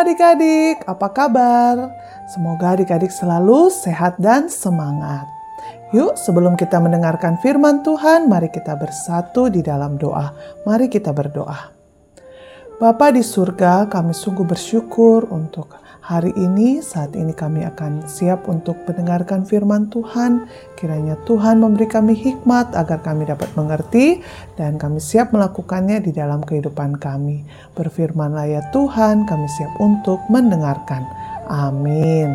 Adik-adik, apa kabar? Semoga adik-adik selalu sehat dan semangat. Yuk, sebelum kita mendengarkan firman Tuhan, mari kita bersatu di dalam doa. Mari kita berdoa. Bapa di surga, kami sungguh bersyukur untuk hari ini. Saat ini kami akan siap untuk mendengarkan firman Tuhan. Kiranya Tuhan memberi kami hikmat agar kami dapat mengerti dan kami siap melakukannya di dalam kehidupan kami. Berfirmanlah ya Tuhan, kami siap untuk mendengarkan. Amin.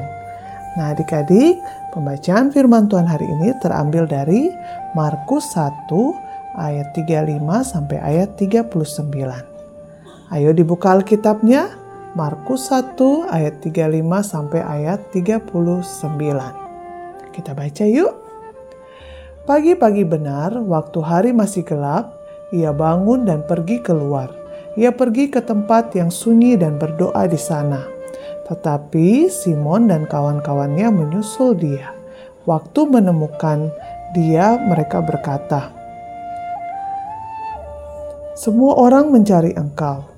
Nah adik-adik, pembacaan firman Tuhan hari ini terambil dari Markus 1 ayat 35 sampai ayat 39. Ayo dibuka Alkitabnya, Markus 1 ayat 35 sampai ayat 39. Kita baca yuk. Pagi-pagi benar, waktu hari masih gelap, ia bangun dan pergi keluar. Ia pergi ke tempat yang sunyi dan berdoa di sana. Tetapi Simon dan kawan-kawannya menyusul dia. Waktu menemukan dia, mereka berkata, "Semua orang mencari engkau."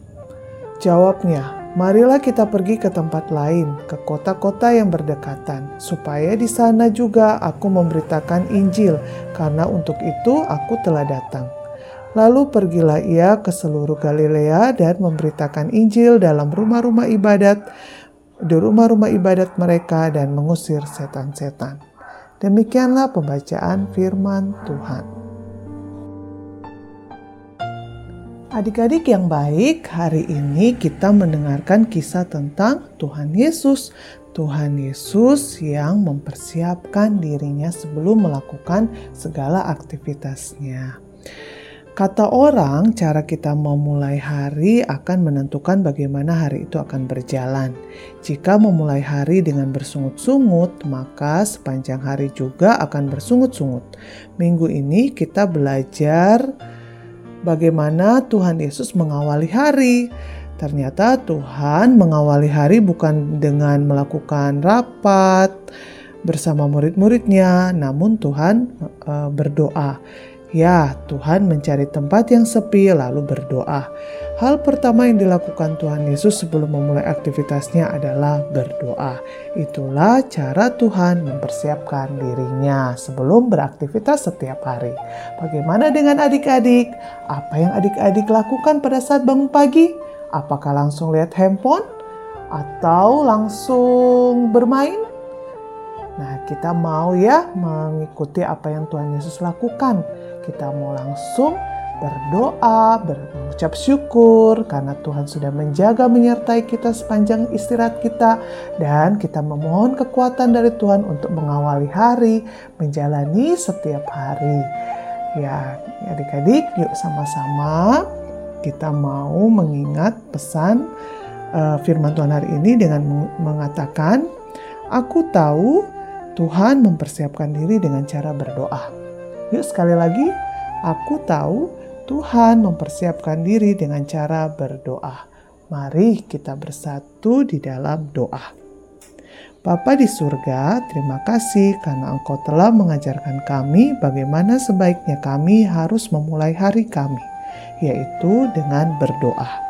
Jawabnya, marilah kita pergi ke tempat lain, ke kota-kota yang berdekatan, supaya di sana juga aku memberitakan Injil, karena untuk itu aku telah datang. Lalu pergilah ia ke seluruh Galilea dan memberitakan Injil dalam rumah-rumah ibadat, di rumah-rumah ibadat mereka dan mengusir setan-setan. Demikianlah pembacaan firman Tuhan. Adik-adik yang baik, hari ini kita mendengarkan kisah tentang Tuhan Yesus. Tuhan Yesus yang mempersiapkan dirinya sebelum melakukan segala aktivitasnya. Kata orang, cara kita memulai hari akan menentukan bagaimana hari itu akan berjalan. Jika memulai hari dengan bersungut-sungut, maka sepanjang hari juga akan bersungut-sungut. Minggu ini kita belajar bagaimana Tuhan Yesus mengawali hari. Ternyata Tuhan mengawali hari bukan dengan melakukan rapat bersama murid-muridnya, namun Tuhan uh, berdoa. Ya, Tuhan mencari tempat yang sepi lalu berdoa. Hal pertama yang dilakukan Tuhan Yesus sebelum memulai aktivitasnya adalah berdoa. Itulah cara Tuhan mempersiapkan dirinya sebelum beraktivitas setiap hari. Bagaimana dengan adik-adik? Apa yang adik-adik lakukan pada saat bangun pagi? Apakah langsung lihat handphone atau langsung bermain? Nah, kita mau ya mengikuti apa yang Tuhan Yesus lakukan. Kita mau langsung berdoa, berucap syukur karena Tuhan sudah menjaga menyertai kita sepanjang istirahat kita dan kita memohon kekuatan dari Tuhan untuk mengawali hari, menjalani setiap hari. Ya, adik-adik, yuk sama-sama kita mau mengingat pesan uh, firman Tuhan hari ini dengan mengatakan, "Aku tahu Tuhan mempersiapkan diri dengan cara berdoa. Yuk sekali lagi, aku tahu Tuhan mempersiapkan diri dengan cara berdoa. Mari kita bersatu di dalam doa. Bapa di surga, terima kasih karena Engkau telah mengajarkan kami bagaimana sebaiknya kami harus memulai hari kami, yaitu dengan berdoa.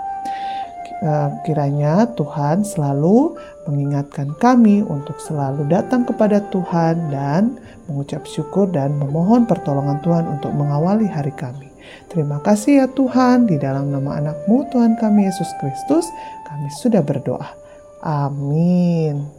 Eh, kiranya Tuhan selalu mengingatkan kami untuk selalu datang kepada Tuhan dan mengucap syukur dan memohon pertolongan Tuhan untuk mengawali hari kami. Terima kasih ya Tuhan, di dalam nama anakmu Tuhan kami Yesus Kristus, kami sudah berdoa. Amin.